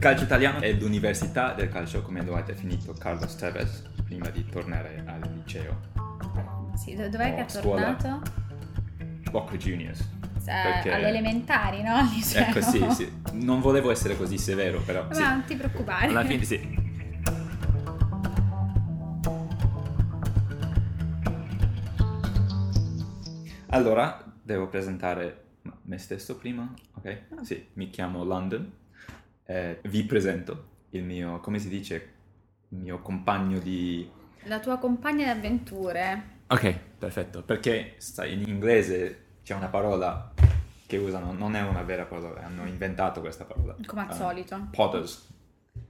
calcio italiano è l'università del calcio, come lo ha definito Carlos Tevez prima di tornare al liceo. Sì, do- dov'è Oh, che è scuola. tornato? Boca Juniors. Eh, Perché- Alle elementari, no? Liceo. Ecco, sì, sì. Non volevo essere così severo, però Ma sì. non ti preoccupare. Alla fine sì. Allora, devo presentare me stesso prima, ok? Ah. Sì, mi chiamo London. Eh, vi presento il mio, come si dice, il mio compagno di... La tua compagna di avventure. Ok, perfetto, perché sai, in inglese c'è una parola che usano, non è una vera parola, hanno inventato questa parola. Come al Ah, solito. Podders,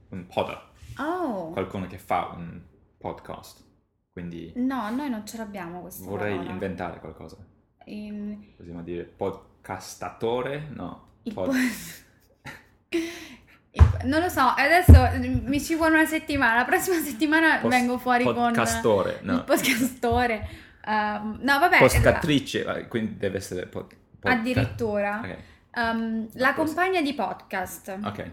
un podder, Oh. qualcuno che fa un podcast. Quindi No, noi non ce l'abbiamo questa vorrei parola. inventare qualcosa. In- Possiamo dire podcastatore? No. pod- Non lo so, adesso mm, mi ci vuole una settimana. La prossima settimana Pos- vengo fuori con podcastore, no. podcastore. Um, no, vabbè. Eh, quindi deve essere pod- podca- Addirittura. Ok, Um, la Post- compagna di podcast. ok.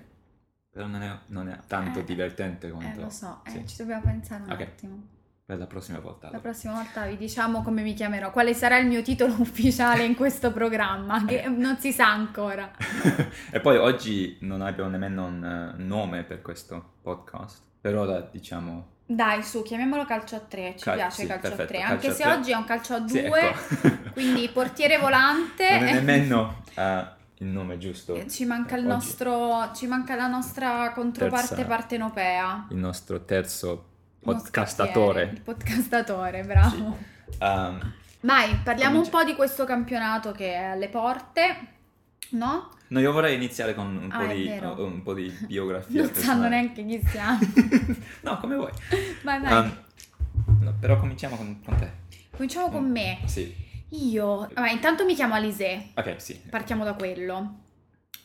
Però non è, non è tanto Eh, divertente Eh, quanto... lo so, eh, sì. ci dobbiamo pensare un Ok. attimo. Per la prossima volta. La allora. prossima volta vi diciamo come mi chiamerò, quale sarà il mio titolo ufficiale in questo programma, che non si sa ancora. e poi oggi non abbiamo nemmeno un eh, nome per questo podcast. Per ora diciamo... Dai, su, chiamiamolo calcio a tre, ci Cal- piace sì, calcio a perfetto, tre, calcio anche a se tre. oggi è un calcio a Sì, due, ecco. quindi portiere volante. non è nemmeno eh, il nome giusto. Eh, Ci manca, il nostro, ci manca la nostra controparte Terza- partenopea. Il nostro terzo podcastatore. podcastatore, bravo. Um, Vai, parliamo Comincia- un po' di questo campionato che è alle porte, no? no, io vorrei iniziare con un, Ah, po, di, un po' di biografia. Non sanno personale. neanche chi siamo. no, come vuoi. Vai, vai. Um, no, però cominciamo con, con te. Cominciamo con me. Sì. Io, vabbè, intanto mi chiamo Alizé, Ok, sì. partiamo da quello.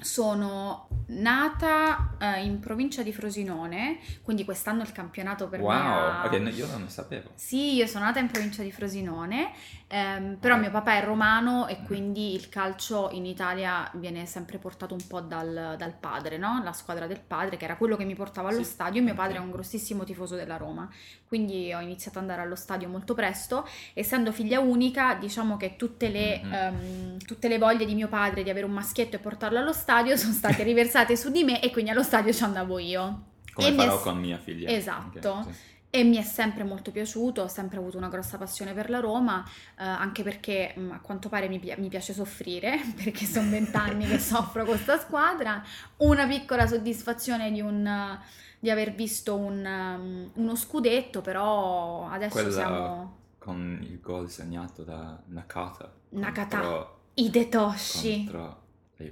Sono nata eh, in provincia di Frosinone, quindi quest'anno il campionato per me wow, ha- ok, no, io non lo sapevo. Sì, io sono nata in provincia di Frosinone, ehm, però mio papà è romano e quindi il calcio in Italia viene sempre portato un po' dal, dal padre, no? La squadra del padre, che era quello che mi portava allo Sì, stadio. Mio padre è un grossissimo tifoso della Roma, quindi ho iniziato ad andare allo stadio molto presto. Essendo figlia unica, diciamo che tutte le, Mhm. ehm, tutte le voglie di mio padre di avere un maschietto e portarlo allo stadio sono state riversate su di me e quindi allo stadio ci andavo io. Come E farò è- con mia figlia. Esatto. Ok, sì. E mi è sempre molto piaciuto, ho sempre avuto una grossa passione per la Roma, eh, anche perché mh, a quanto pare mi, pi- mi piace soffrire, perché sono vent'anni che soffro questa squadra. Una piccola soddisfazione di, un, di aver visto un, um, uno scudetto, però adesso Quella siamo con il gol segnato da Nakata. Nakata. contro- i Detoshi. Contro.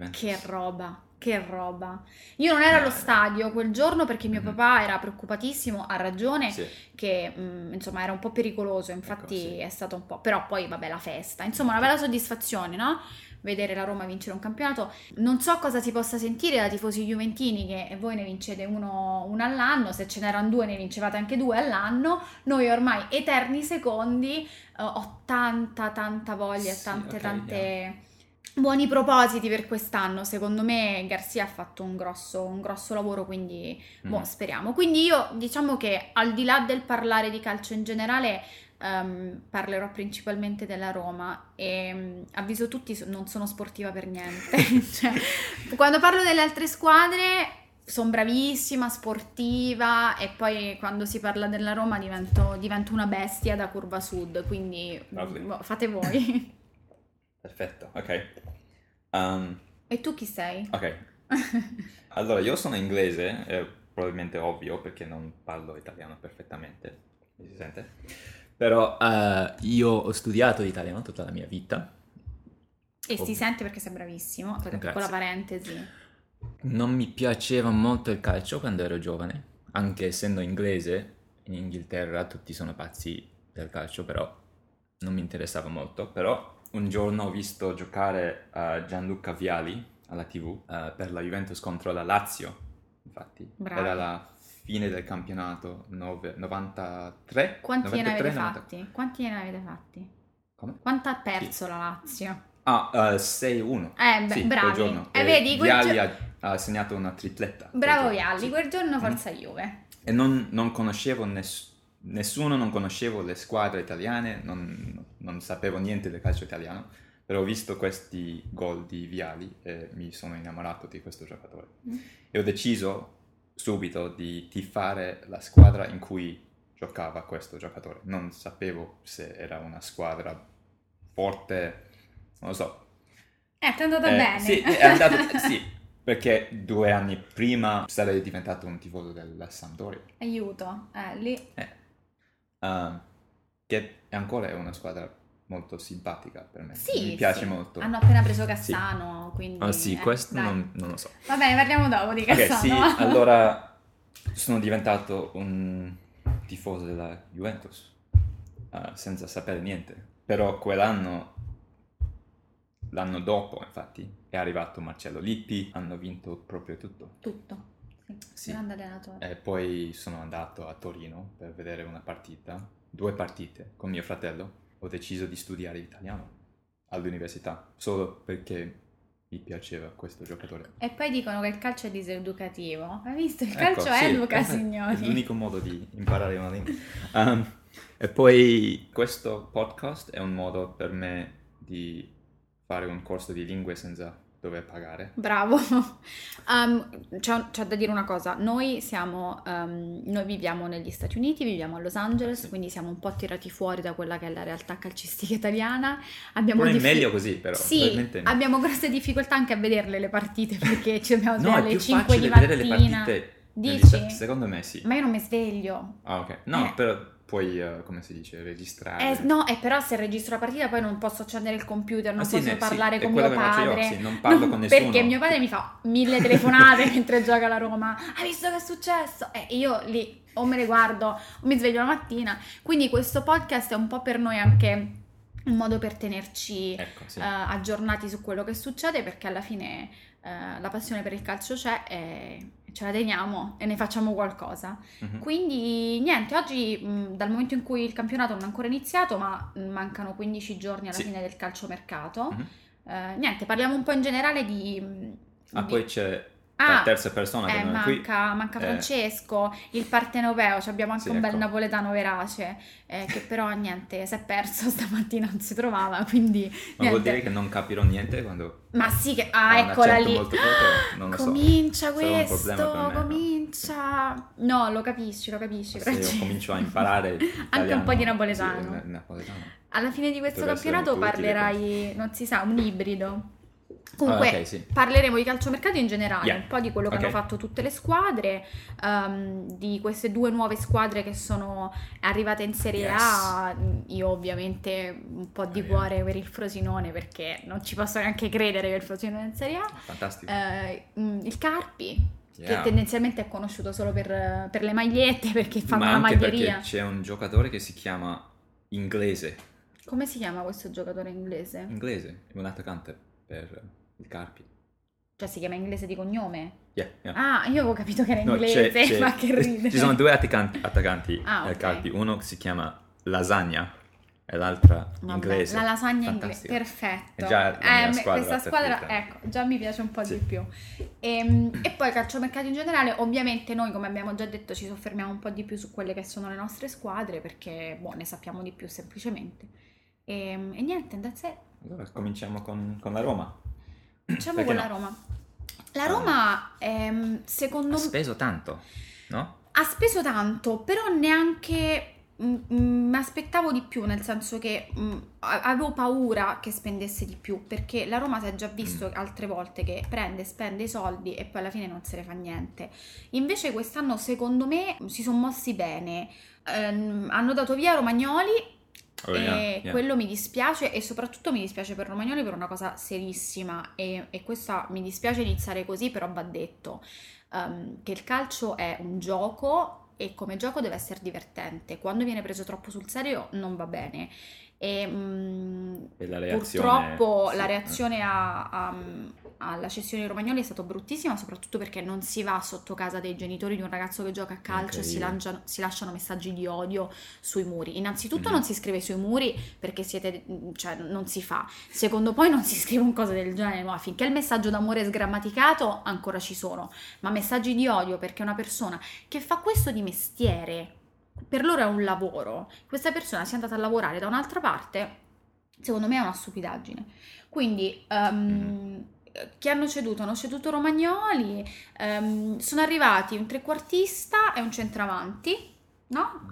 Che roba, che roba. Io non ero allo Eh. stadio quel giorno perché mio Mhm. papà era preoccupatissimo, ha ragione, Sì. che mm, insomma era un po' pericoloso, infatti Ecco, sì. è stato un po', però poi vabbè la festa, insomma una bella soddisfazione, no? Vedere la Roma vincere un campionato. Non so cosa si possa sentire da tifosi juventini che voi ne vincete uno, uno all'anno, se ce n'erano due ne vincevate anche due all'anno, noi ormai eterni secondi, eh, ho tanta tanta voglia, e Sì, tante ok, tante buoni propositi per quest'anno, secondo me Garcia ha fatto un grosso, un grosso lavoro, quindi Boh, Mhm. speriamo. Quindi io diciamo che al di là del parlare di calcio in generale, ehm, parlerò principalmente della Roma e mm, avviso tutti, non sono sportiva per niente. Cioè, quando parlo delle altre squadre sono bravissima, sportiva e poi quando si parla della Roma divento, divento una bestia da curva sud, quindi Lovely. boh, fate voi. Perfetto, ok. Um, e tu chi sei? ok. Allora, io sono inglese, è probabilmente ovvio perché non parlo italiano perfettamente. Mi si sente? Però eh, io ho studiato italiano tutta la mia vita. E si Ovvio. sente perché sei bravissimo, quella Grazie. piccola parentesi. Non mi piaceva molto il calcio quando ero giovane, anche essendo inglese, in Inghilterra tutti sono pazzi del calcio, però non mi interessava molto. Però un giorno ho visto giocare a Gianluca Viali alla TV eh, per la Juventus contro la Lazio, infatti. Bravi. Era la fine del campionato, nove- 93? Quanti ne 93, avete 90 fatti? Quanti ne avete fatti? Come? Quanto ha perso la Lazio? Ah, eh, 6-1. Eh, beh, Sì, bravi. quel. Eh, E vedi, quel Viali gio- ha ha segnato una tripletta. Bravo sì. quel giorno Mm. forza Juve. E non, non conoscevo ness- nessuno, non conoscevo le squadre italiane, non, non sapevo niente del calcio italiano, però ho visto questi gol di Viali e mi sono innamorato di questo giocatore. Mm. E ho deciso subito di tifare la squadra in cui giocava questo giocatore. Non sapevo se era una squadra forte, non lo so. Eh, è andata Eh, bene. Sì, è andato, sì, perché due anni prima sarei diventato un tifoso della Sampdoria. Aiuto, eh, lì. Eh, ehm, che ancora è una squadra molto simpatica per me. Sì, Mi piace sì. molto. Hanno appena preso Cassano, quindi... Ah sì, eh, questo non, non lo so. Va bene, parliamo dopo di Ok, Cassano. sì, allora sono diventato un tifoso della Juventus eh, senza sapere niente. Però quell'anno, l'anno dopo, infatti, è arrivato Marcello Lippi, hanno vinto proprio tutto. Tutto. Sì, Sì. grande allenatore. E poi sono andato a Torino per vedere una partita, due partite con mio fratello. Ho deciso di studiare italiano all'università solo perché mi piaceva questo giocatore. E poi dicono che il calcio è diseducativo. Hai visto? Il Ecco, calcio sì, educa, è signori. l'unico modo di imparare una lingua. Um, e poi questo podcast è un modo per me di fare un corso di lingue senza dover pagare. Bravo. Um, c'è, c'è da dire una cosa, noi siamo, um, noi viviamo negli Stati Uniti, viviamo a Los Angeles, Sì. quindi siamo un po' tirati fuori da quella che è la realtà calcistica italiana. Abbiamo Però è diffi- meglio così, però. Sì, probabilmente- abbiamo grosse difficoltà anche a vederle le partite perché ci dobbiamo No, svegliare alle più 5 facile di vedere le mattina. partite. Dici? Secondo me sì. Ma io non mi sveglio. Ah, ok. No, Eh. però puoi, eh, come si dice, registrare. Eh, no, e però se registro la partita poi non posso accendere il computer, non Ah, sì, posso sì, parlare è con mio faccio io, padre. sì, non parlo No, con nessuno. Perché mio padre mi fa mille telefonate mentre gioca la Roma. Hai visto che è successo? E io lì o me le guardo o mi sveglio la mattina. Quindi questo podcast è un po' per noi anche un modo per tenerci Ecco, sì. eh, aggiornati su quello che succede perché alla fine eh, la passione per il calcio c'è e ce la teniamo e ne facciamo qualcosa. Mhm. Quindi niente, oggi mh, dal momento in cui il campionato non è ancora iniziato, ma mancano 15 giorni alla Sì. fine del calciomercato, Mhm. eh, niente, parliamo un po' in generale di... Ah, di- poi c'è Ah, terza persona eh, manca, manca Eh. Francesco, il partenopeo, cioè abbiamo anche Sì, un bel ecco. napoletano verace, eh, che però niente, si è perso stamattina, non si trovava, quindi Ma vuol niente. dire che non capirò niente quando Ma sì che... Ah, eccola lì. lo so. Comincia un questo, me, no? comincia... No, lo capisci, lo capisci. Se io comincio a imparare Anche un po' di napoletano. sì, napoletano. Alla fine di questo Deve campionato molto utile parlerai, non si sa, un ibrido. Comunque, Ah, ok, sì. parleremo di calciomercato in generale, Yeah. un po' di quello che Ok. hanno fatto tutte le squadre, ehm, di queste due nuove squadre che sono arrivate in Serie A. Io ovviamente un po' di Eh, cuore per il Frosinone perché non ci posso neanche credere che il Frosinone è in Serie A. Fantastico. Mm, il Carpi, che Yeah. tendenzialmente è conosciuto solo per, per le magliette perché fanno Ma la maglieria. perché c'è un giocatore che si chiama Inglese. Come si chiama questo giocatore inglese? Inglese, è un attaccante per il Carpi. Cioè si chiama inglese di cognome? Yeah, yeah. Ah, io avevo capito che era No, inglese, c'è- c'è- ma che ridere. Ci sono due attaccanti, attaccanti Ah, nel ok. Carpi, uno si chiama Lasagna e l'altra Vabbè, inglese. La lasagna inglese, perfetto. È già me- squadra questa squadra, ecco, già mi piace un po' Sì. di più. Ehm, E, poi calciomercato in generale, ovviamente noi, come abbiamo già detto, ci soffermiamo un po' di più su quelle che sono le nostre squadre perché, boh, ne sappiamo di più semplicemente. E, e niente, that's it. Allora cominciamo con, con la Roma. Diciamo Perché con no? la Roma. La Ah. Roma, ehm, secondo Ha me... speso tanto, no? Ha speso tanto, però neanche mi aspettavo di più, nel senso che a- avevo paura che spendesse di più, perché la Roma si è già visto Mm. altre volte che prende, spende i soldi e poi alla fine non se ne fa niente. Invece quest'anno, secondo me, si sono mossi bene. Ehm, hanno dato via Romagnoli Oh, e yeah, yeah. quello mi dispiace e soprattutto mi dispiace per Romagnoli per una cosa serissima e, e questa mi dispiace iniziare così, però va detto ehm, che il calcio è un gioco e come gioco deve essere divertente. Quando viene preso troppo sul serio non va bene. E, mm, E la reazione- purtroppo sì, la eh. reazione a, a- alla cessione Romagnoli è stato bruttissimo, soprattutto perché non si va sotto casa dei genitori di un ragazzo che gioca a calcio e si, lanciano- si lasciano messaggi di odio sui muri. Innanzitutto Mhm. non si scrive sui muri perché siete, cioè non si fa. Secondo poi non si scrive un cosa del genere, ma finché il messaggio d'amore è sgrammaticato ancora ci sono, ma messaggi di odio perché una persona che fa questo di mestiere, per loro è un lavoro, questa persona sia andata a lavorare da un'altra parte, secondo me è una stupidaggine. Quindi ehm, chi hanno ceduto? Hanno ceduto Romagnoli, ehm, sono arrivati un trequartista e un centravanti, no?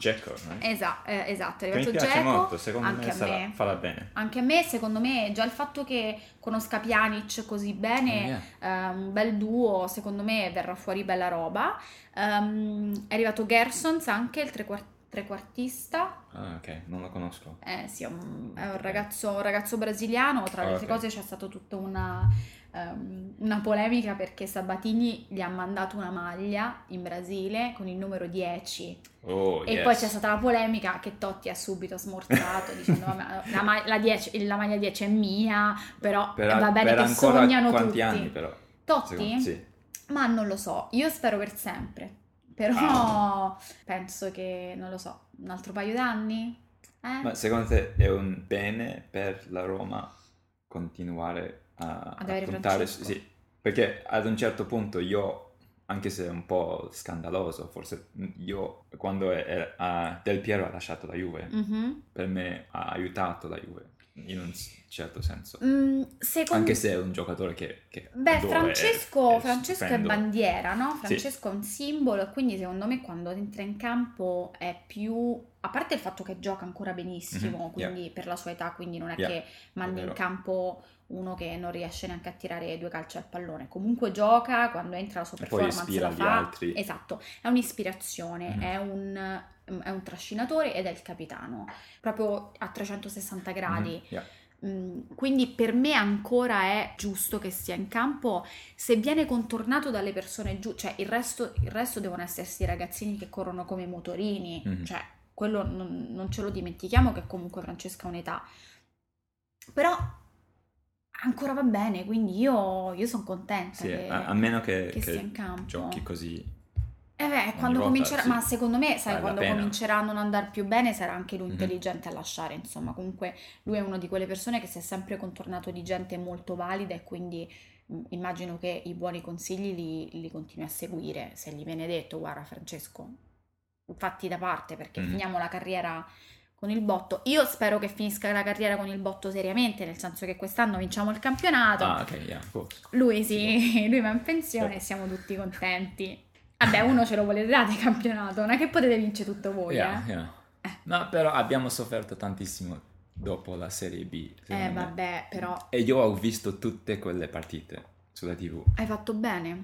Eh? Esa- eh, esatto, è arrivato Dzeko, molto, secondo anche me sarà- me. farà bene. Anche a me, secondo me, già il fatto che conosca Pjanic così bene, Yeah. eh, un bel duo, secondo me verrà fuori bella roba. Ehm, è arrivato Gersons anche, il trequar- trequartista. Ah, ok, non lo conosco. Eh sì, è un, è un ragazzo, un ragazzo brasiliano. Tra le Ah, altre ok. cose c'è stata tutta una, ehm, una polemica perché Sabatini gli ha mandato una maglia in Brasile con il numero 10 Oh, e yes. poi c'è stata la polemica che Totti ha subito smorzato dicendo "Vabbè, la, ma- la 10 la maglia 10 è mia, però Per, va bene per che sognano quanti tutti. anni però? Totti? Secondo- Sì. Ma non lo so, io spero per sempre. Però Ah. penso che, non lo so, un altro paio d'anni? Eh? Ma secondo te è un bene per la Roma continuare a, Ad a Francesco? Sì, perché ad un certo punto io, anche se è un po' scandaloso, forse io quando è- è- ah, Del Piero ha lasciato la Juve, Mhm. per me ha aiutato la Juve, in un certo senso. Mm, secondo Anche se è un giocatore che... che Beh, Francesco, è- è Francesco è bandiera, no? Sì. Francesco è un simbolo e quindi secondo me quando entra in campo è più... A parte il fatto che gioca ancora benissimo, Mhm, quindi per la sua età, quindi non è Yeah, che mandi in campo uno che non riesce neanche a tirare due calci al pallone. Comunque gioca, quando entra la sua poi performance ispira la fa. altri. Esatto, è un'ispirazione, Mhm. è un, è un trascinatore ed è il capitano, proprio a 360 gradi. Mhm, yeah. Mm, Quindi per me ancora è giusto che sia in campo se viene contornato dalle persone giù, cioè il resto, il resto devono essersi ragazzini che corrono come motorini, Mhm. cioè quello non, non ce lo dimentichiamo che comunque Francesca ha un'età, però ancora va bene, quindi io, io sono contenta Sì, che, a, a meno che, che che sia in campo. giochi così. Eh beh, quando comincerà, sì. ma secondo me, sai, Vale quando comincerà a non andare più bene sarà anche lui Mhm. intelligente a lasciare, insomma, comunque lui è una di quelle persone che si è sempre contornato di gente molto valida e quindi mh, immagino che i buoni consigli li, li continui a seguire, se gli viene detto, guarda Francesco, fatti da parte perché Mhm. finiamo la carriera con il botto. Io spero che finisca la carriera con il botto seriamente, nel senso che quest'anno vinciamo il campionato. Ah, ok, yeah. Lui sì, lui va in pensione e siamo tutti contenti. Vabbè, uno ce lo volete dare il campionato, non è che potete vincere tutto voi, Yeah, eh. yeah. Eh. No, però abbiamo sofferto tantissimo dopo la Serie B. Eh, vabbè, però E io ho visto tutte quelle partite sulla TV, hai fatto bene.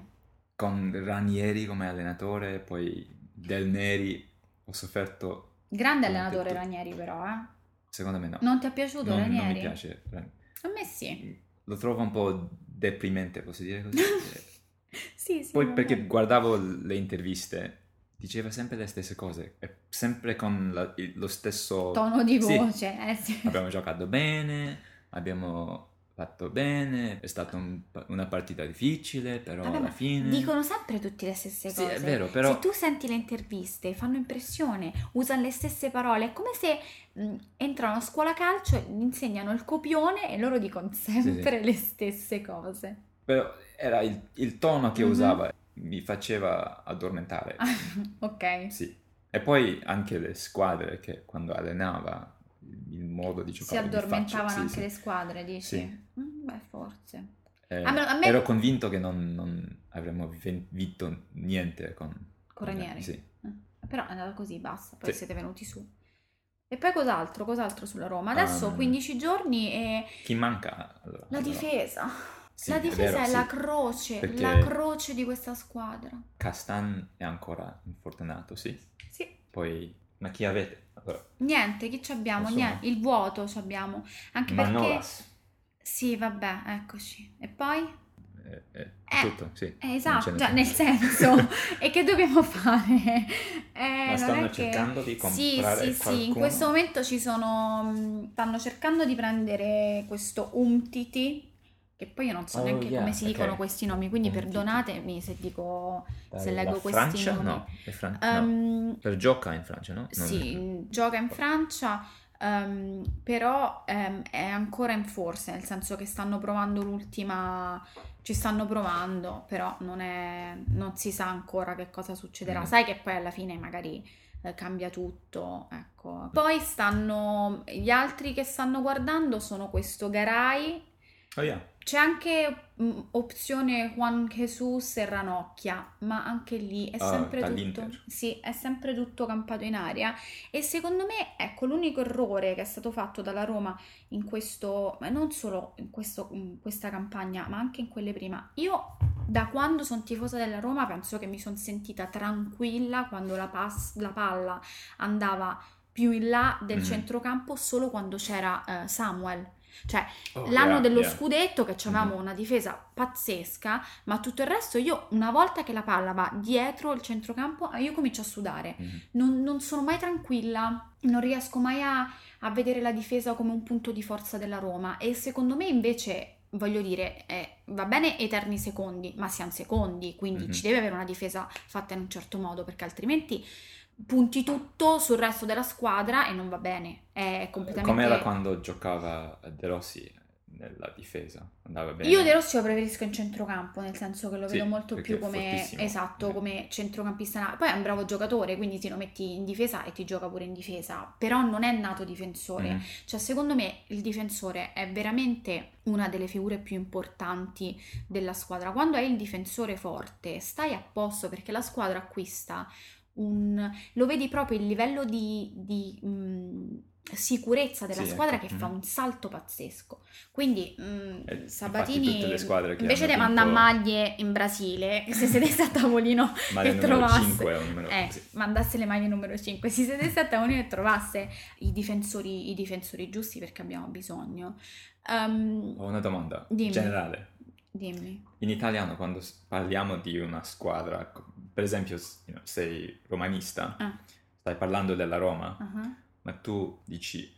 con Ranieri come allenatore, poi Del Neri, ho sofferto, Grande allenatore tutto. Ranieri, però, eh. secondo me no. Non ti è piaciuto Non- non Ranieri? mi piace. A me sì. Lo trovo un po' deprimente, posso dire così. Sì, sì. Poi perché guardavo le interviste, diceva sempre le stesse cose, sempre con la- lo stesso Tono di Sì. voce, eh sì. Abbiamo giocato bene, abbiamo fatto bene, è stata un- una partita difficile, però Vabbè, alla fine... Dicono sempre tutte le stesse Sì, cose. è vero, però- Se tu senti le interviste, fanno impressione, usano le stesse parole, è come se mh, entrano a scuola calcio, gli insegnano il copione e loro dicono sempre le stesse cose. Però era il, il tono che Mhm. usava, mi faceva addormentare. ok. Sì. E poi anche le squadre che quando allenava, il modo di Si giocare faccia, addormentavano sì, anche sì. le squadre, dici? Sì. Mm, beh, forse. Eh, A me- Ero convinto che non, non avremmo vi- vinto niente con, Con Ranieri. Sì. Eh, Però è andata così, basta, poi Sì. siete venuti su. E poi cos'altro? Cos'altro sulla Roma? Adesso Um, 15 giorni e Chi manca? Allora, la difesa. Sì, la è difesa vero, è la croce, Perché- la croce di questa squadra. Castan è ancora infortunato, sì. Sì. Poi, ma chi avete? Allora, Niente, chi ci abbiamo? Niente, il vuoto ci abbiamo. Anche perché... Manolas. Sì, vabbè, eccoci. E poi? Eh, eh, Eh, tutto, sì. Eh, Non esatto, n'è nel senso, e che dobbiamo fare? Eh, Ma stanno è che- cercando di Sì, comprare sì, sì, in qualcuno? questo momento ci sono, mh, stanno cercando di prendere questo Umtiti, che poi io non so Oh, neanche yeah, come si dicono ok. questi nomi, quindi perdonatemi se dico se Dalla leggo questi Francia? nomi. No, è Fran- no. Ehm, Per gioca in Francia, no? Non- Sì, gioca in Francia, ehm, però ehm, è ancora in forse, nel senso che stanno provando l'ultima, ci stanno provando, però non è, non si sa ancora che cosa succederà. Mm. Sai che poi alla fine magari eh, cambia tutto, ecco. Poi stanno, gli altri che stanno guardando sono questo Garay, Oh yeah. C'è anche mm, opzione Juan Jesus e Ranocchia, ma anche lì è Ah, sempre dall'Inter. tutto, sì, è sempre tutto campato in aria. E secondo me, ecco, l'unico errore che è stato fatto dalla Roma in questo, ma non solo in, questo- in questa campagna, ma anche in quelle prima. Io da quando sono tifosa della Roma penso che mi sono sentita tranquilla quando la, pas- la palla andava più in là del Mhm. centrocampo solo quando c'era eh, Samuel. Cioè, Oh, l'anno yeah, dello yeah. scudetto che avevamo Mhm. una difesa pazzesca, ma tutto il resto io una volta che la palla va dietro il centrocampo, io comincio a sudare. Mhm. Non, non sono mai tranquilla, non riesco mai a, a vedere la difesa come un punto di forza della Roma e secondo me invece, voglio dire, eh, va bene eterni secondi, ma siamo secondi, quindi Mhm. ci deve avere una difesa fatta in un certo modo perché altrimenti punti tutto sul resto della squadra e non va bene. È completamente... Com'era quando giocava De Rossi nella difesa? Andava bene? Io De Rossi lo preferisco in centrocampo, nel senso che lo Sì, vedo molto più come esatto, Mhm. come centrocampista. Poi è un bravo giocatore, quindi ti lo metti in difesa e ti gioca pure in difesa, però non è nato difensore. Mhm. Cioè, secondo me il difensore è veramente una delle figure più importanti della squadra. Quando hai il difensore forte, stai a posto perché la squadra acquista un... lo vedi proprio il livello di, di, mh, sicurezza della Sì, squadra ecco. che fa Mhm. un salto pazzesco. Quindi mh, Eh, infatti Sabatini invece di mandare maglie in Brasile, se sedesse a tavolino e trovasse 5 o numero... eh, sì. mandasse le maglie numero 5, si sedesse a tavolino e trovasse i difensori, i difensori giusti perché abbiamo bisogno. Ehm, Ho una domanda Dimmi. generale. dimmi. In italiano quando parliamo di una squadra, per esempio you know, sei romanista, Ah. stai parlando della Roma, Ah. ma tu dici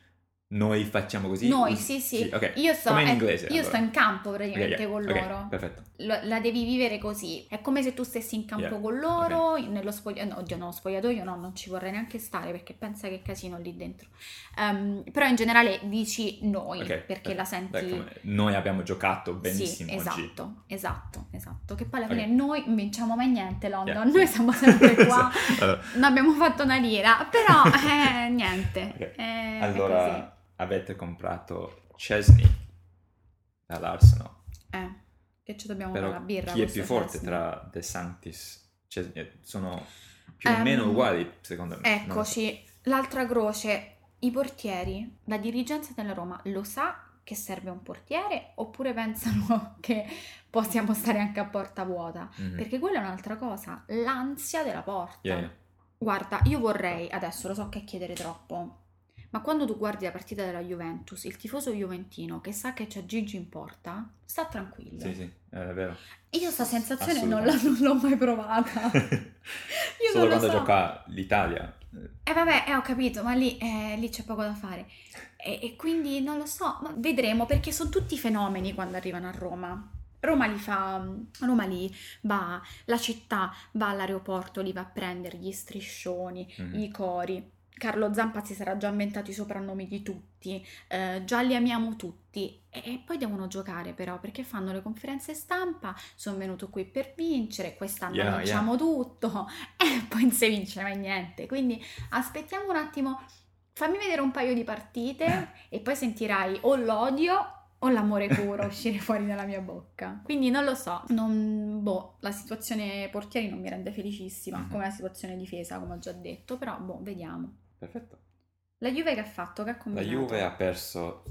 noi facciamo così? Noi, Us- sì, sì. ok. Io, sto, in eh, inglese. io allora. sto in campo praticamente Ok, yeah, con loro. perfetto. Lo- la devi vivere così. È come se tu stessi in campo Yeah, con loro, nello spogliatoio. No, oddio, no, spogliatoio no, non ci vorrei neanche stare perché pensa che casino lì dentro. Ehm, però in generale dici noi perché la senti. Dai, Noi abbiamo giocato benissimo sì, oggi. esatto, esatto, esatto. Che poi alla fine noi non vinciamo mai niente, London. Yeah. Noi siamo sempre qua. Allora, non abbiamo fatto una lira, però eh, niente. Eh, allora, avete comprato Chesney dall'Arsenal. Eh, che ci dobbiamo però fare la birra. chi è più forte Chelsea. tra De Santis? Chesney? Sono più o Ehm, meno uguali secondo me. lo so. Eccoci, l'altra croce, i portieri, la dirigenza della Roma lo sa che serve un portiere oppure pensano che possiamo stare anche a porta vuota? Mhm. Perché quella è un'altra cosa, l'ansia della porta. Yeah. Guarda, io vorrei, adesso lo so che è chiedere troppo, ma quando tu guardi la partita della Juventus, il tifoso juventino che sa che c'è Gigi in porta, sta tranquillo. Sì, sì, è vero. Io sta sensazione non, la- non l'ho mai provata. Io Solo quando so. gioca l'Italia. eh, vabbè, eh, ho capito, ma lì, eh, lì c'è poco da fare. E, e quindi non lo so, ma vedremo perché sono tutti fenomeni quando arrivano a Roma. Roma li fa, Roma li va, la città va all'aeroporto, li va a prendere gli striscioni, mhm. i cori. Carlo Zampa si sarà già inventato i soprannomi di tutti, eh, già li amiamo tutti e, e poi devono giocare però perché fanno le conferenze stampa, sono venuto qui per vincere, quest'anno Yeah, vinciamo tutto e poi non si vince mai niente, quindi aspettiamo un attimo, fammi vedere un paio di partite e poi sentirai o l'odio o l'amore puro uscire fuori dalla mia bocca. Quindi non lo so, non, boh, la situazione portieri non mi rende felicissima, Mhm. come la situazione difesa, come ho già detto, però boh, vediamo. Perfetto. La Juve che ha fatto? Che ha La combinato? Juve ha perso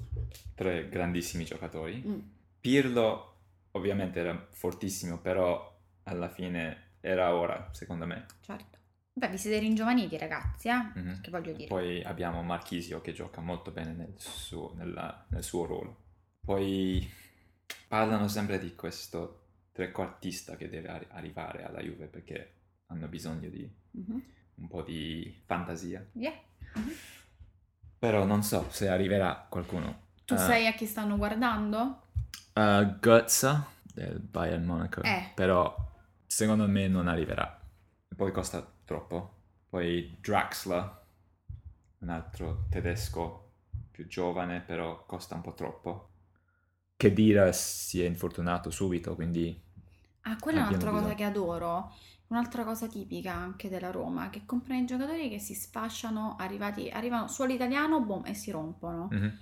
tre grandissimi giocatori. Mm, Pirlo ovviamente era fortissimo, però alla fine era ora, secondo me. certo. Beh, vi siete ringiovaniti ragazzi, eh? Mhm. Che voglio dire. Poi abbiamo Marchisio che gioca molto bene nel suo, nella- nel suo ruolo. Poi parlano sempre di questo trequartista che deve arri- arrivare alla Juve perché hanno bisogno di Mhm. Un po' di fantasia. Yeah. Mhm. Però non so se arriverà qualcuno. Tu Ah, sai a chi stanno guardando? Uh, Götze del Bayern Monaco, Eh. però secondo me non arriverà. Poi costa troppo. Poi Draxler, un altro tedesco più giovane, però costa un po' troppo. Kedira si è infortunato subito, quindi Ah, quella è un'altra cosa che adoro. Un'altra cosa tipica anche della Roma, che comprano i giocatori che si sfasciano, arrivati, arrivano suolo italiano, boom, e si rompono. mhm.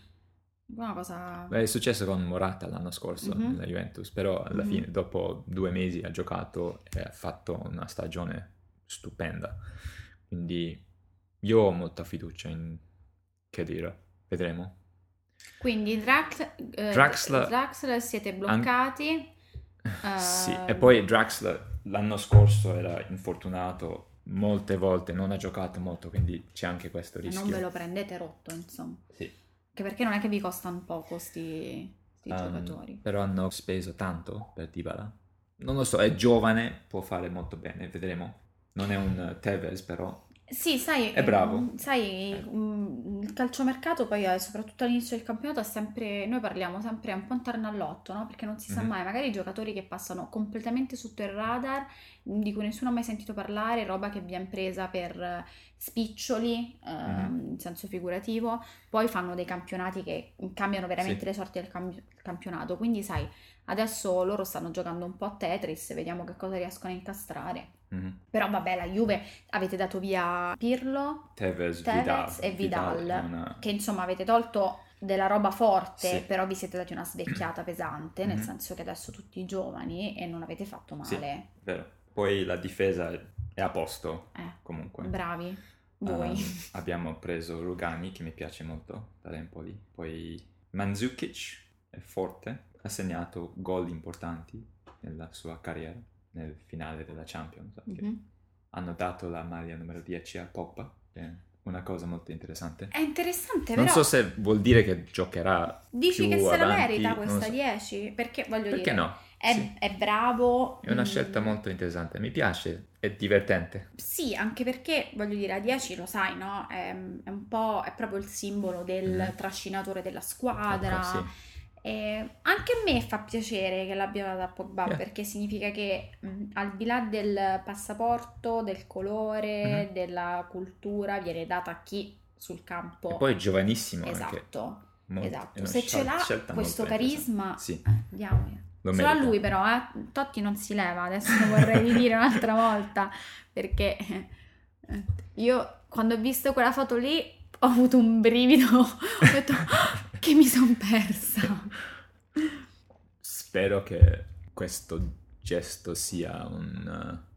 Una cosa... Beh, è successo con Morata l'anno scorso Mhm. nella Juventus, però alla Mhm. fine, dopo due mesi, ha giocato e ha fatto una stagione stupenda. Quindi io ho molta fiducia in Kedira. Vedremo. Quindi Drax, eh, Draxler- Draxler siete bloccati. Sì, Eh, e poi Draxler l'anno scorso era infortunato molte volte, non ha giocato molto, quindi c'è anche questo rischio. non ve lo prendete rotto, insomma. Sì. Anche perché non è che vi costano poco sti, sti Um, giocatori. Però hanno speso tanto per Dybala. Non lo so, è giovane, può fare molto bene, vedremo. Non è un Tevez, però Sì, sai, È bravo. mm, sai, mm, il calciomercato poi, eh, soprattutto all'inizio del campionato, è sempre, noi parliamo sempre un po' intorno all'otto, no? Perché non si sa Mhm. mai, magari i giocatori che passano completamente sotto il radar, di cui nessuno ha mai sentito parlare, roba che viene presa per eh, spiccioli, ehm, Mhm. in senso figurativo, poi fanno dei campionati che cambiano veramente Sì. le sorti del cam- campionato, quindi sai, adesso loro stanno giocando un po' a Tetris, vediamo che cosa riescono a incastrare. mhm. Però vabbè, la Juve avete dato via Pirlo, Tevez, Tevez Vidal, e Vidal, è una- che insomma avete tolto della roba forte, Sì. però vi siete dati una svecchiata pesante, nel Mhm. senso che adesso tutti giovani e non avete fatto Sì. male. Vero. Poi la difesa è a posto, Eh, comunque. bravi voi. Um, abbiamo preso Rugani, che mi piace molto, dall'Empoli. Poi Mandzukic è forte, ha segnato gol importanti nella sua carriera, nel finale della Champions. Mhm. Hanno dato la maglia numero 10 a Poppa, è una cosa molto interessante. È interessante, Non però so se vuol dire che giocherà dici che se la avanti, merita non questa so. 10? Perché voglio Perché dire, no? È, Sì. è bravo. È una mm, scelta molto interessante, mi piace, è divertente. Sì, anche perché voglio dire, a 10 lo sai, no? È, è un po', è proprio il simbolo del Mhm. trascinatore della squadra. Ecco, sì. E anche a me fa piacere che l'abbia data a Pogba Yeah. perché significa che mh, al di là del passaporto, del colore, Mhm. della cultura, viene data a chi sul campo. E poi è giovanissimo esatto, Molto- esatto. Se ce l'ha questo carisma. Sì, eh, diamogli. Lo Solo a merita. lui però, eh. Totti non si leva, adesso lo vorrei ridire un'altra volta, perché eh, io quando ho visto quella foto lì ho avuto un brivido, ho detto "Ah, che mi son persa. Spero che questo gesto sia un... uh,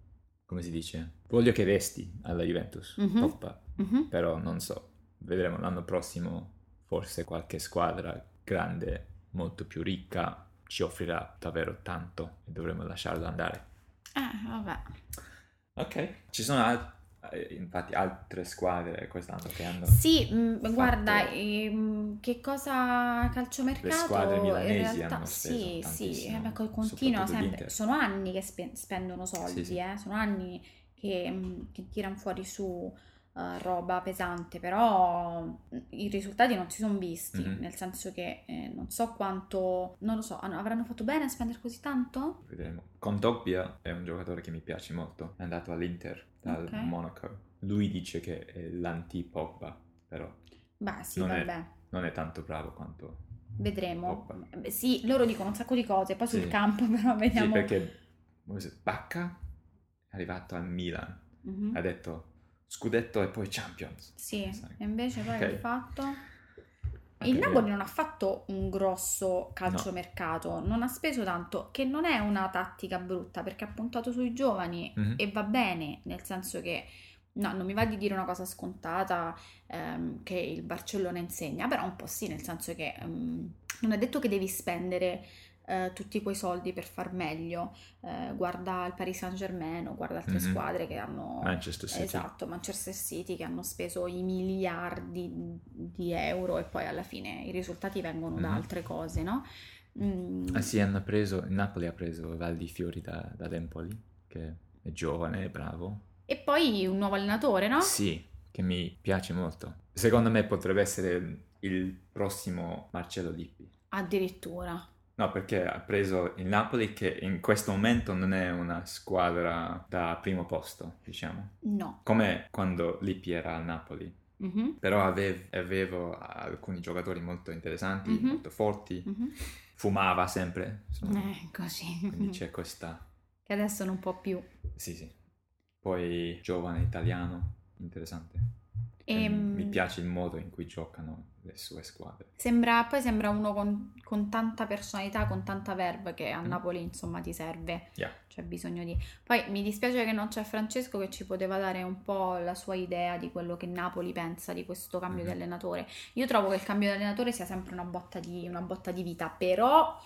come si dice? Voglio che resti alla Juventus, Mhm. Poppa, Mhm. però non so, vedremo l'anno prossimo forse qualche squadra grande, molto più ricca, ci offrirà davvero tanto e dovremo lasciarlo andare. Eh, vabbè. Ok, ci sono al- eh, infatti altre squadre quest'anno che hanno... Sì, mh, fatto- guarda, ehm, che cosa calciomercato Le squadre milanesi realtà hanno speso sì, sì, tantissimo, eh, beh, co- continua sempre, sono anni che spe- spendono soldi, Sì, sì. eh, sono anni che, mh, che tirano fuori su eh, roba pesante, però mh, i risultati non si sono visti, Mhm. nel senso che eh, non so quanto, non lo so, avranno fatto bene a spendere così tanto? Vedremo. Kondogbia è un giocatore che mi piace molto. È andato all'Inter dal Ok. Monaco. Lui dice che è l'anti-Pogba, però Beh, sì, Non è- vabbè. non è tanto bravo quanto... Vedremo. Pogba. Sì, loro dicono un sacco di cose, poi sul Sì. campo però vediamo. Sì, perché Bacca è arrivato al Milan. Mhm. Ha detto scudetto e poi Champions. Sì, Sai. e invece poi Ok. ha fatto... Anche Il Napoli io. non ha fatto un grosso calciomercato, non ha speso tanto, che non è una tattica brutta perché ha puntato sui giovani Mhm. e va bene, nel senso che no, non mi va di dire una cosa scontata ehm, che il Barcellona insegna, però un po' sì, nel senso che ehm, non è detto che devi spendere eh, tutti quei soldi per far meglio. Eh, guarda il Paris Saint-Germain, o guarda altre Mhm. squadre che hanno Manchester City. Esatto, Manchester City che hanno speso i miliardi di euro e poi alla fine i risultati vengono da Mhm. altre cose, no? Mm, Ah sì, hanno preso... Napoli ha preso Valdi Fiori da, dall'Empoli, che è giovane, è bravo. E poi un nuovo allenatore, no? Sì, che mi piace molto. Secondo me potrebbe essere il prossimo Marcello Lippi. Addirittura. No, perché ha preso il Napoli che in questo momento non è una squadra da primo posto, diciamo. No. Come quando Lippi era al Napoli. Mhm, Però avev- avevo alcuni giocatori molto interessanti, Mhm. molto forti. mhm. Fumava sempre. insomma. Eh, così. Quindi c'è questa... Che adesso non può più. Sì, sì. Poi giovane italiano, interessante. E Ehm, Mi piace il modo in cui giocano le sue squadre. Sembra, poi sembra uno con, con tanta personalità, con tanta verve che a Mm. Napoli insomma ti serve. Yeah. C'è bisogno di... Poi mi dispiace che non c'è Francesco che ci poteva dare un po' la sua idea di quello che Napoli pensa di questo cambio di Mhm. allenatore. Io trovo che il cambio di allenatore sia sempre una botta di, una botta di vita, però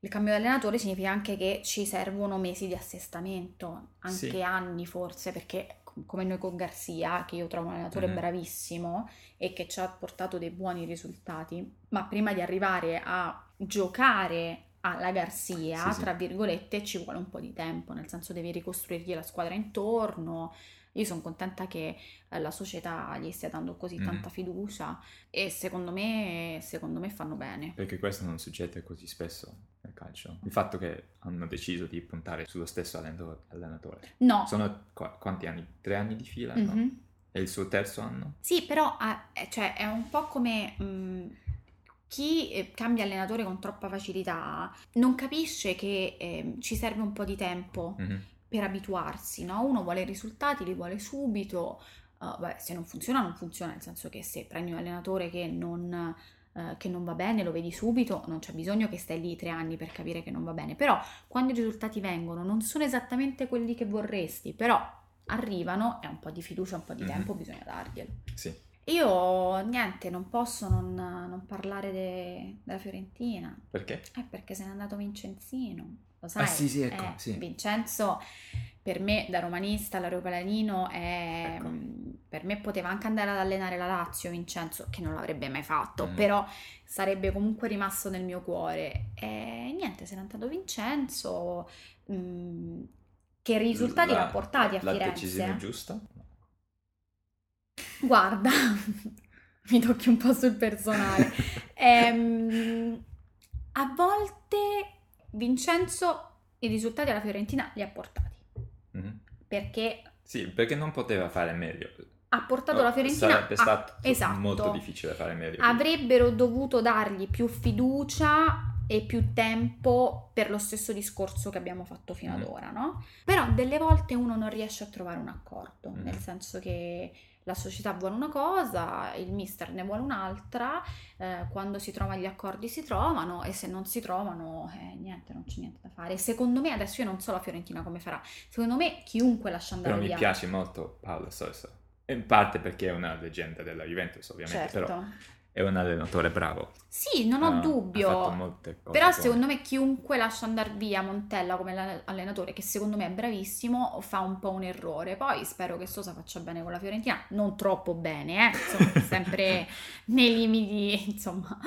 il cambio di allenatore significa anche che ci servono mesi di assestamento, anche Sì. anni forse, perché come noi con Garzia, che io trovo un allenatore Mhm. bravissimo e che ci ha portato dei buoni risultati, ma prima di arrivare a giocare alla Garzia, Sì, sì. tra virgolette, ci vuole un po' di tempo, nel senso devi ricostruirgli la squadra intorno. Io sono contenta che eh, la società gli stia dando così Mhm. tanta fiducia e secondo me, secondo me fanno bene. Perché questo non succede così spesso nel calcio. Il fatto che hanno deciso di puntare sullo stesso allenatore. No, Sono qua- quanti anni? Tre anni di fila? no? Mhm. È il suo terzo anno? Sì, però eh, cioè, è un po' come mh, chi eh, cambia allenatore con troppa facilità non capisce che ehm, ci serve un po' di tempo Mhm. Per abituarsi, no? Uno vuole i risultati, li vuole subito. Uh, vabbè, se non funziona, non funziona, nel senso che se prendi un allenatore che non, eh, che non va bene, lo vedi subito, non c'è bisogno che stai lì tre anni per capire che non va bene. Però quando i risultati vengono, non sono esattamente quelli che vorresti, però arrivano e un po' di fiducia, un po' di Mhm. tempo bisogna darglielo. Sì. Io niente, non posso non, non parlare de- della Fiorentina. Perché? Eh, perché se n'è andato Vincenzino, lo sai? Ah, sì, sì, ecco, Eh, sì. Vincenzo, per me, da romanista, l'aeropalanino, è... Ecco. mh, per me poteva anche andare ad allenare la Lazio, Vincenzo, che non l'avrebbe mai fatto, Mm. però sarebbe comunque rimasto nel mio cuore. E niente, se n'è andato Vincenzo, mh, che risultati La- l'ha portati a La Firenze? decisione giusta? Guarda, mi tocchi un po' sul personale. Ehm, a volte Vincenzo i risultati alla Fiorentina li ha portati Mhm. perché Sì, perché non poteva fare meglio. ha portato la Fiorentina Sarebbe a- stato esatto. molto difficile fare meglio. Avrebbero dovuto dargli più fiducia e più tempo per lo stesso discorso che abbiamo fatto fino ad Mhm. ora, no? Però delle volte uno non riesce a trovare un accordo, Mhm. nel senso che la società vuole una cosa, il mister ne vuole un'altra, eh, quando si trovano gli accordi si trovano e se non si trovano, eh, niente, non c'è niente da fare. Secondo me, adesso io non so la Fiorentina come farà, secondo me chiunque lascia andare Però mi via. piace molto Paolo Sosa. In parte perché è una leggenda della Juventus, ovviamente, certo. però è un allenatore bravo. Sì, non ho Ha- dubbio. Ha. Però buone. secondo me chiunque lascia andare via Montella come alle- allenatore, che secondo me è bravissimo, fa un po' un errore. Poi spero che Sosa faccia bene con la Fiorentina, non troppo bene, eh, insomma, sempre nei limiti, insomma.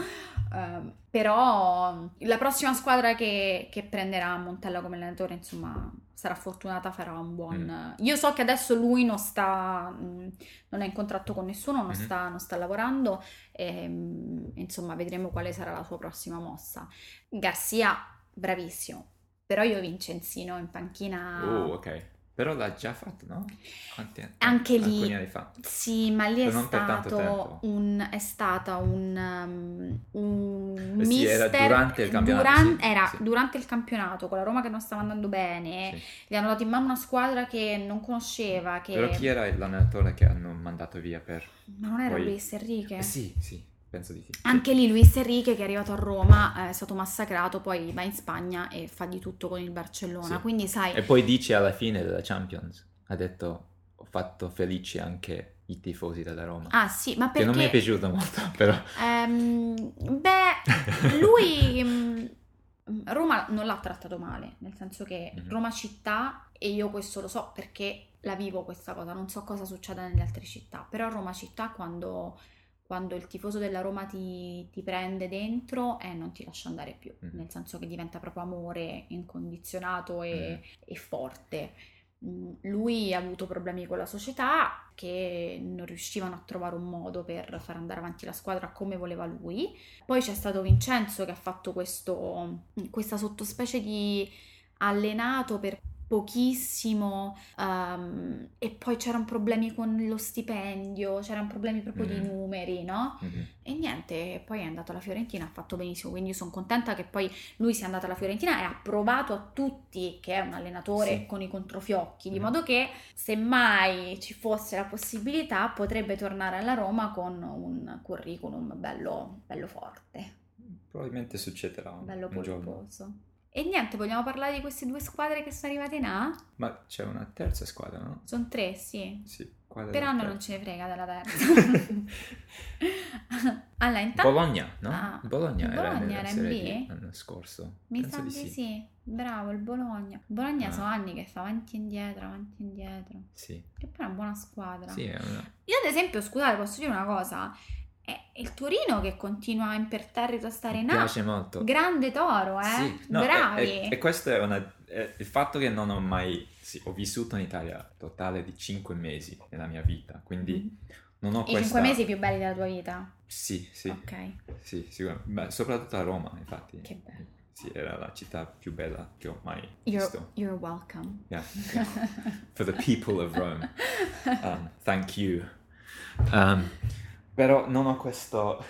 Ehm, però la prossima squadra che, che prenderà Montella come allenatore, insomma, sarà fortunata, farà un buon... Io so che adesso lui non sta, mh, non è in contratto con nessuno, non, Mhm. sta, non sta lavorando, e, mh, insomma, vedremo quale sarà la sua prossima mossa. Garcia, bravissimo, però io Vincenzino in panchina... Oh, ok. Però l'ha già fatto, no? Quanti anni? Anche lì- Alcuni anni fa. Sì, ma lì è stato un è stata un, um, un Eh sì, era mister durante il campionato, duran- sì, era sì. durante il campionato con la Roma che non stava andando bene, gli hanno dato in mano una squadra che non conosceva, che Però chi era l'allenatore che hanno mandato via per... ma non era poi- Luis Enrique. Eh, sì, sì, penso di sì. Anche lì Luis Enrique che è arrivato a Roma eh, è stato massacrato, poi va in Spagna e fa di tutto con il Barcellona. Sì. Quindi sai, E poi dice alla fine della Champions, ha detto, ho fatto felici anche i tifosi della Roma. ah sì, ma Che non mi è perché piaciuto molto, però... Ehm, beh, lui mm, Roma non l'ha trattato male, nel senso che Mhm. Roma città, e io questo lo so perché la vivo questa cosa, non so cosa succeda nelle altre città, però Roma città quando, quando il tifoso della Roma ti, ti prende dentro eh, non ti lascia andare più, Mhm. nel senso che diventa proprio amore incondizionato e, e forte. Mm, Lui ha avuto problemi con la società che non riuscivano a trovare un modo per far andare avanti la squadra come voleva lui. Poi c'è stato Vincenzo che ha fatto questo, questa sottospecie di allenato per pochissimo ehm, e poi c'erano problemi con lo stipendio, c'erano problemi proprio di Mm. numeri, no? Mhm. E niente, poi è andato alla Fiorentina, ha fatto benissimo, quindi sono contenta che poi lui sia andato alla Fiorentina e ha provato a tutti che è un allenatore Sì. con i controfiocchi, di Mhm. modo che se mai ci fosse la possibilità potrebbe tornare alla Roma con un curriculum bello, bello forte, Probabilmente succederà un, bello polposo. E niente, vogliamo parlare di queste due squadre che sono arrivate in A? Ma c'è una terza squadra, no? Sono tre, sì. Sì. Qual è Per la anno terza? non ce ne frega della terza. allora, intanto... Bologna, no? Ah, Bologna, Bologna era era in B? L'anno scorso. Mi Penso sa di di sì. sì. bravo il Bologna. Bologna Ah. sono anni che fa avanti e indietro, avanti e indietro. Sì, Che poi è una buona squadra. sì, è una... Io ad esempio, scusate, posso dire una cosa? È il Torino che continua imperterrito a stare mi in A. piace molto. Grande toro, eh? Sì, no, Bravi. E, questo è una... è il fatto che non ho mai... Sì, ho vissuto in Italia totale di 5 mesi nella mia vita, quindi non ho Mm. I questa... cinque mesi più belli della tua vita. Sì, sì, Ok, sì, sicuramente. Beh, soprattutto a Roma, infatti. che bello. Sì, era la città più bella che ho mai You're, visto. you're welcome. Yeah. For the people of Rome. Um, thank you. Um, però non ho questo...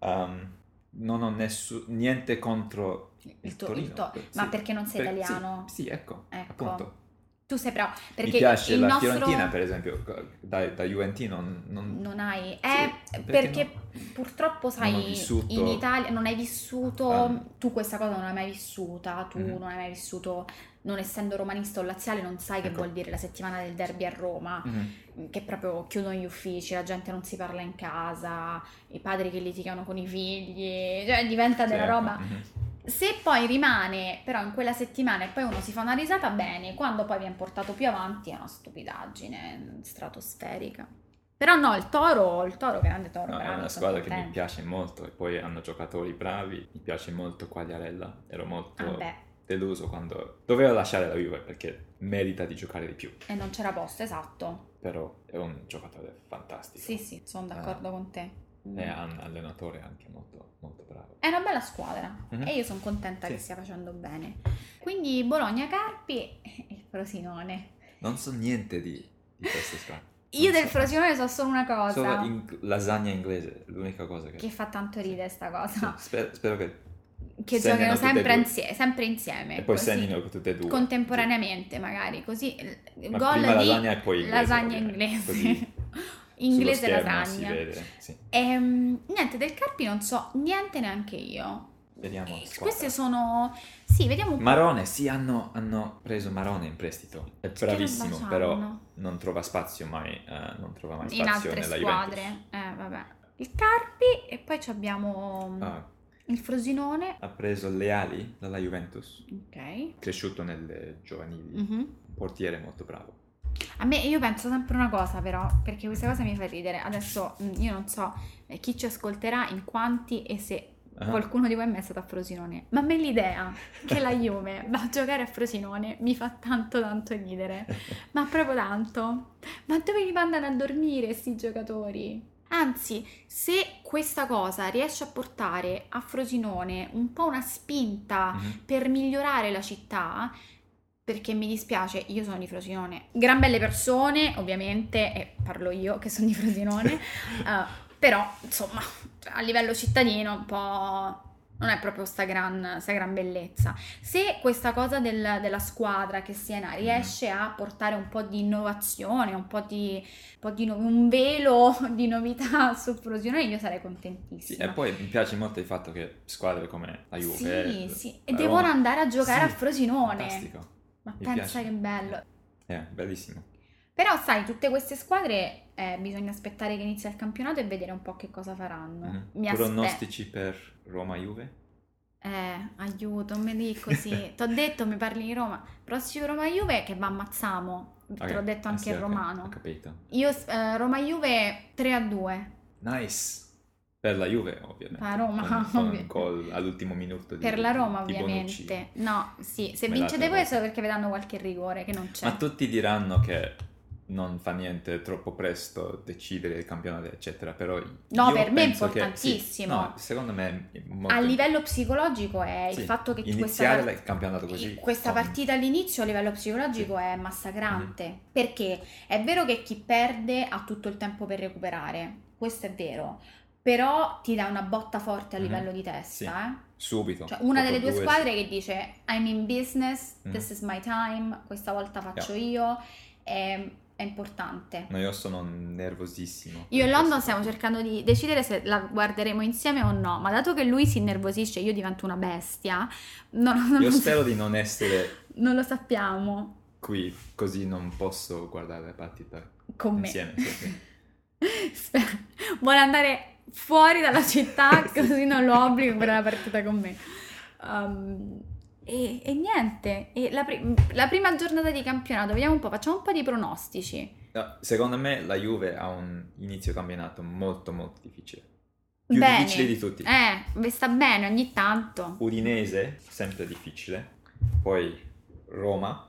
um, non ho nessu- niente contro il, Il to- Torino. il to- Sì. ma perché non sei Per- italiano? Sì, sì, ecco, Ecco. appunto. Tu sei bravo. Perché Mi piace il la nostro... Fiorentina, per esempio, da, da Juventino non... non- hai, Sì, eh, perché perché, purtroppo sai, vissuto- in Italia non hai vissuto, Ah. tu questa cosa non l'hai mai vissuta, tu Mhm. non hai mai vissuto, non essendo romanista o laziale, non sai che Ecco. vuol dire la settimana del derby a Roma, Mhm. che proprio chiudono gli uffici, la gente non si parla in casa, i padri che litigano con i figli, cioè diventa Sì, della roba. mhm. Se poi rimane però in quella settimana e poi uno si fa una risata, bene, quando poi viene portato più avanti è una stupidaggine stratosferica. Però no, il Toro, il Toro, grande Toro, No, è bravo, una sono squadra che mi contenta. piace molto e poi hanno giocatori bravi, mi piace molto Quagliarella, ero molto Ah beh, deluso quando doveva lasciare la Juve perché merita di giocare di più, e non c'era posto, esatto. però è un giocatore fantastico Sì, sì, sono d'accordo con te. Ha un allenatore anche molto, molto bravo. È una bella squadra Mhm. e io sono contenta Sì. che stia facendo bene. Quindi Bologna Carpi e il Frosinone. Non so niente di, di queste squadre. Io Non del so. Frosinone so solo una cosa Solo in- lasagna inglese, l'unica cosa che... che fa tanto ridere sta Sì, cosa. spero, spero che... Che segnano giocano e sempre, due. insie- sempre insieme. E poi così, segnino tutte e due. Contemporaneamente magari, così Sì. gol Ma prima di lasagna e poi inglese. lasagna inglese. così inglese lasagna. si vede, sì. Ehm, niente, del Carpi non so niente neanche io. Vediamo. Eh. Queste sono... Sì, vediamo un po'. Marone, sì, hanno, hanno preso Marone in prestito. È bravissimo, però non trova spazio mai, eh, non trova mai in spazio altre nella squadre. Eh, vabbè. Il Carpi e poi ci abbiamo Ah, il Frosinone. ha preso Leali dalla Juventus, Ok. cresciuto nelle giovanili, Mhm. un portiere molto bravo. A me io penso sempre una cosa però, perché questa cosa mi fa ridere. Adesso mh, io non so eh, chi ci ascolterà, in quanti e se Ah, qualcuno di voi è mai stato a Frosinone. Ma a me l'idea che la Juve va a giocare a Frosinone mi fa tanto tanto ridere. Ma proprio tanto. Ma dove li mandano a dormire questi giocatori? Anzi, se questa cosa riesce a portare a Frosinone un po' una spinta Mhm. per migliorare la città, perché mi dispiace, io sono di Frosinone, gran belle persone, ovviamente, e parlo io che sono di Frosinone, eh, però insomma, a livello cittadino un po' non è proprio sta gran, sta gran bellezza. Se questa cosa del- della squadra che Siena riesce a portare un po' di innovazione, un po' di, un, po' di no- un velo di novità su Frosinone, io sarei Sì, contentissima. e poi mi piace molto il fatto che squadre come la Juve, Sì, eh, sì, e devono andare a giocare a Sì, Frosinone. Fantastico, Ma Mi pensa piace. che bello. è bellissimo. Però sai, tutte queste squadre eh, bisogna aspettare che inizi il campionato e vedere un po' che cosa faranno. Mhm. Mi. Pronostici per Roma-Juve? Eh, aiuto, mi dici così. T'ho detto, mi parli di Roma. Prossimo Roma-Juve che va ammazziamo. Te Ok, l'ho detto eh anche sì, in ok, romano. Ho capito. Io, eh, Roma-Juve 3 a 2. Nice. Per la Juve, ovviamente. La Roma, con, all'ultimo minuto di Per la Roma, di Bonucci. ovviamente. No, sì, se vincete voi è solo perché vedranno qualche rigore che non c'è. Ma tutti diranno che non fa niente troppo presto decidere il campionato, eccetera. Però No, per me è penso che- importantissimo. sì, no, secondo me molto A livello psicologico è il Sì, fatto che questa, part- il campionato così questa con- partita all'inizio a livello psicologico è massacrante. Perché è vero che chi perde ha tutto il tempo per recuperare, questo è vero. Però ti dà una botta forte a Mhm. livello di testa, eh. subito. Cioè, una delle due due- squadre che dice I'm in business, Mhm. this is my time, questa volta faccio Yeah. io, è importante. No, io sono nervosissimo. Io e per London stiamo cercando di decidere se la guarderemo insieme o no, ma dato che lui si innervosisce io divento una bestia, non, non Io spero di non essere non lo sappiamo qui, così non posso guardare la partita con me. insieme. sì, sì. Spero- Vuole andare fuori dalla città così non lo obbligo a guardare la partita con me. Um, e, e niente, e la, pri- la prima giornata di campionato, vediamo un po', facciamo un po' di pronostici. No, secondo me la Juve ha un inizio campionato molto molto difficile. Più Bene. difficile di tutti. Eh, sta bene ogni tanto. Udinese, sempre difficile. Poi Roma.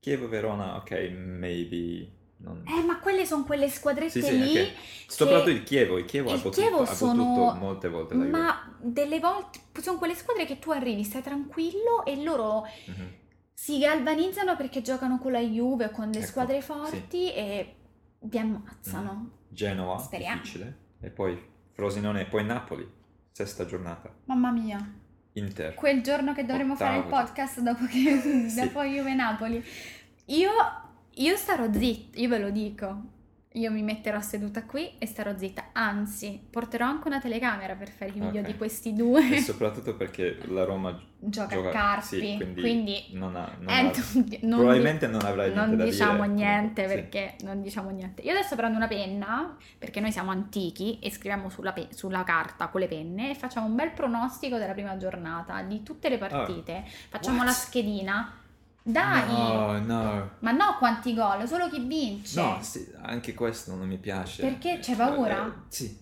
Chievo Verona, ok, maybe. Non... Eh, ma quelle sono quelle squadrette Sì, sì, lì. ok. Soprattutto il Chievo, il Chievo ha il potuto, Chievo ha sono- molte volte la Juve. Ma delle volte sono quelle squadre che tu arrivi, stai tranquillo e loro Mhm. si galvanizzano perché giocano con la Juve o con le Ecco, squadre forti e vi ammazzano. Genova, Speriamo. difficile. E poi Frosinone e poi Napoli, sesta giornata. Mamma mia, Inter. quel giorno che dovremo fare il podcast dopo che Sì. dopo Juve Napoli. Io, io starò zitta, io ve lo dico. Io mi metterò seduta qui e starò zitta. Anzi, porterò anche una telecamera per fare i video Ok. di questi due. E soprattutto perché la Roma Gioca, gioca a Carpi, sì, quindi, quindi non ha, non ha- non- probabilmente non avrai niente non diciamo dire. niente Sì. perché non diciamo niente. Io adesso prendo una penna perché noi siamo antichi e scriviamo sulla, pe- sulla carta con le penne e facciamo un bel pronostico della prima giornata di tutte le partite. Facciamo What? la schedina. Dai! No, no. Ma no quanti gol, solo chi vince. No, sì, anche questo non mi piace. Perché? C'hai paura? Eh, sì.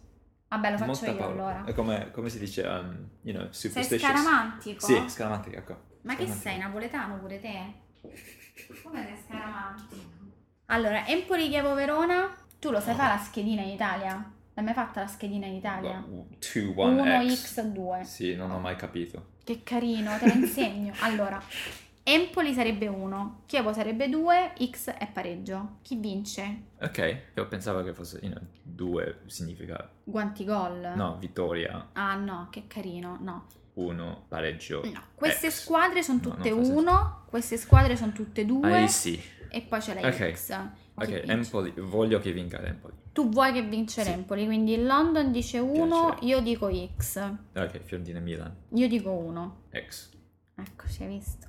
Vabbè, lo faccio molta io paura. allora. È come, come si dice, um, you know, Sei superstitious. scaramantico? Sì, scaramantico, ecco. Ma che sei, napoletano pure te? Come sei scaramantico? Allora, Empoli Chievo Verona, tu lo sai fare la schedina in Italia? L'hai mai fatta la schedina in Italia? 2, 1, 1x2. Sì, non ho mai capito. Che carino, te lo insegno. Allora, Empoli sarebbe 1, Chievo sarebbe 2, X è pareggio. Chi vince? Ok, io pensavo che fosse, you know, 2 significa, Guanti gol? no, vittoria, Ah no, che carino, no. 1, pareggio. No, queste X. squadre sono No, tutte non fa senso. 1, queste squadre sono tutte 2 Ah, sì. e poi c'è la Ok. X. Ma Ok, chi vince? Empoli, voglio che vinca l'Empoli. Tu vuoi che vince Sì. l'Empoli, quindi London dice 1, Piace. io dico X. Ok, Fiorentina Milan, Io dico 1. X. Ecco, si è visto.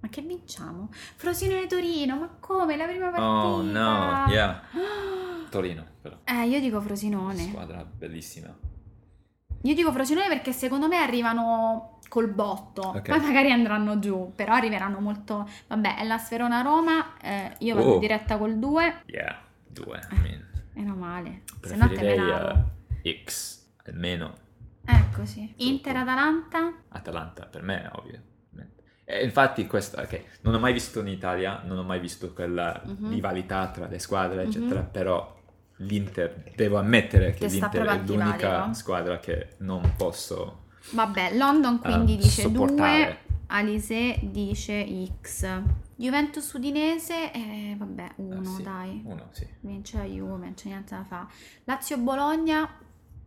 Ma che vinciamo? Frosinone Torino, ma come? La prima partita? Oh no, yeah. Torino, però. Eh, io dico Frosinone. Squadra bellissima. Io dico Frosinone perché secondo me arrivano col botto. Ok. Poi magari andranno giù, però arriveranno molto... Vabbè, è la Sferona Roma, eh, io vado Oh. in diretta col 2, Yeah, 2. I mean, meno male. Se no te menavo. eh, X, almeno. Ecco sì. Inter-Atalanta? Atalanta, per me è ovvio. E infatti questo, ok, non ho mai visto in Italia, non ho mai visto quella Mhm. rivalità tra le squadre, eccetera, però l'Inter, devo ammettere che Che l'Inter è l'unica antipatico. squadra che non posso Vabbè, London quindi eh, dice 2, sopportare. Alise dice X. Juventus Udinese, eh, vabbè, 1 Eh, sì, dai. Uno, sì. Vince la Juve, non c'è niente da fare. Lazio Bologna,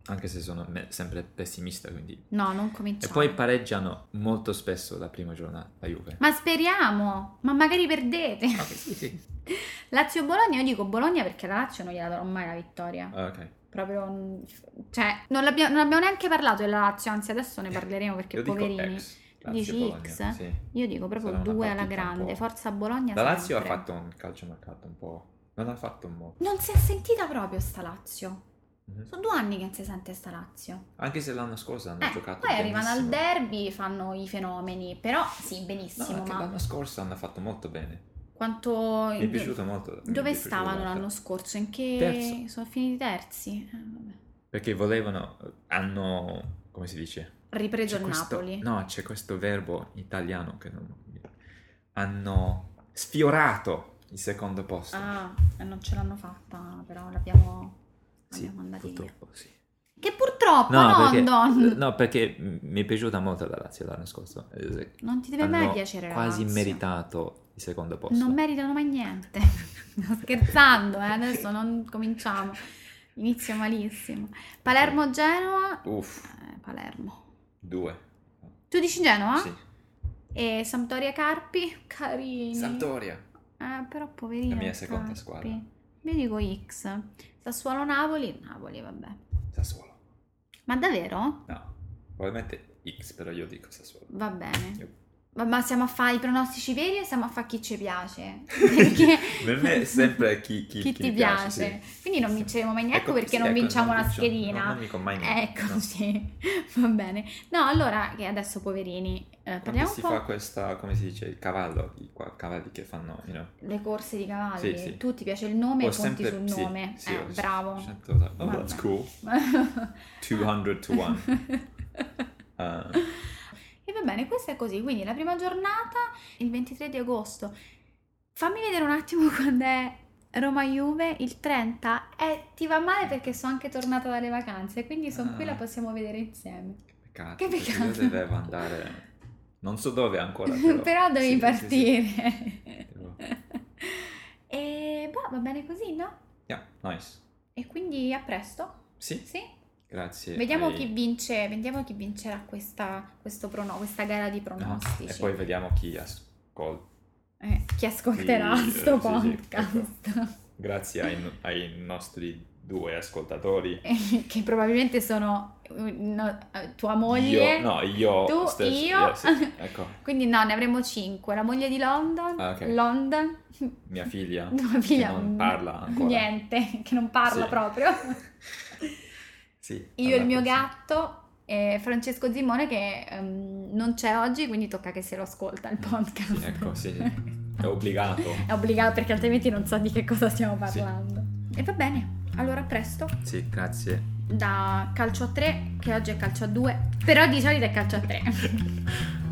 Anche se sono sempre pessimista, quindi... no, non E cominciamo. poi pareggiano molto spesso la prima giornata, la Juve. Ma speriamo, ma magari perdete. Ok, sì, sì. Lazio Bologna, io dico Bologna perché la Lazio non gliela darò mai la vittoria. Ah, Ok. Proprio, cioè, non, l'abbiamo, non abbiamo neanche parlato della Lazio, anzi adesso ne parleremo perché Io poverini. Lazio, Dici Bologna, X? Sì. Io dico proprio Sarà due alla un grande. po'. Forza Bologna. La Lazio ha sempre. fatto un calcio marcato un po'... Non ha fatto molto. Non si è sentita proprio sta Lazio. Mhm. Sono due anni che non si sente sta Lazio. Anche se l'anno scorso hanno Eh, giocato poi arrivano al benissimo. derby, fanno i fenomeni. Però sì, No, benissimo. anche ma l'anno scorso hanno fatto molto bene. quanto. Mi è piaciuto molto. Dove stavano molto. l'anno scorso? In che. Terzo. Sono finiti terzi? Eh. Perché volevano, hanno, come si dice? Ripreso il questo- Napoli. No, c'è questo verbo italiano che non... Hanno sfiorato il secondo posto. Ah, e non ce l'hanno fatta, però l'abbiamo, sì, andati via. purtroppo sì. Che purtroppo, No, no, perché, Don. no, perché mi è piaciuta molto la Lazio l'anno scorso. Eh, Non ti deve mai hanno piacere la quasi Lazio. meritato il secondo posto. Non meritano mai niente. Sto scherzando, eh, adesso non cominciamo. Inizio malissimo. Palermo-Genoa. Uff, Eh, Palermo. due. Tu dici Genoa? Sì. E Sampdoria-Carpi? Carini. Sampdoria. Eh, però poverino. La mia seconda Carpi. squadra. Io dico X. Sassuolo-Napoli? Napoli, vabbè. Sassuolo. Ma davvero? No, probabilmente X, però io dico Sassuolo. Va bene. Io- Ma, stiamo a fare i pronostici veri o stiamo a fare chi ci piace? Perché Per me è sempre chi, chi, chi chi ti mi piace. sì. Quindi non vinceremo mai niente Ecco, perché sì, non ecco, vinciamo non la vincio- schedina. no, non vinco mai niente, Ecco, no. sì, va bene. No, allora, che adesso poverini, eh, parliamo si un po' fa questa, come si dice, il cavallo, i cavalli che fanno, you know, le corse di cavalli. Sì, sì. Tu ti piace il nome e conti sempre- sul sì, nome. sì, eh, ho bravo. sempre Oh, Vabbè. that's cool. 200 to 1. E va bene, questo è così. Quindi la prima giornata, il 23 di agosto. Fammi vedere un attimo quando è Roma-Juve, il 30. Eh, ti va male perché sono anche tornata dalle vacanze, quindi sono Ah. qui la possiamo vedere insieme. peccato. Che peccato. Io dovevo andare, non so dove ancora, però. Però devi Sì, sì, partire. sì. Devo- e boh, va bene così, no? Yeah, nice. E quindi a presto. Sì, Sì? Grazie. Vediamo ai- chi vince, vediamo chi vincerà questa, questo prono- questa gara di Ah, pronostici. E poi vediamo chi ascolta. Eh, chi ascolterà Sì, sto eh, sì, sì, podcast. Grazie ai, ai nostri due ascoltatori. che probabilmente sono eh, no, eh, tua moglie. Io, no, io tu, stesso. io. eh, sì, ecco, Quindi no, ne avremo cinque. La moglie di London, Ah, ok. London, mia figlia. tua figlia Che non parla ancora. Niente, che non parla Sì. proprio. Sì, Io e il mio così. gatto e Francesco Zimone che ehm, non c'è oggi, quindi tocca che se lo ascolta il podcast. Sì, ecco, sì, sì. È obbligato. È obbligato perché altrimenti non so di che cosa stiamo Sì. parlando. E va bene, allora a presto. Sì, grazie. Da calcio a 3, che oggi è calcio a 2, però di solito è calcio a 3.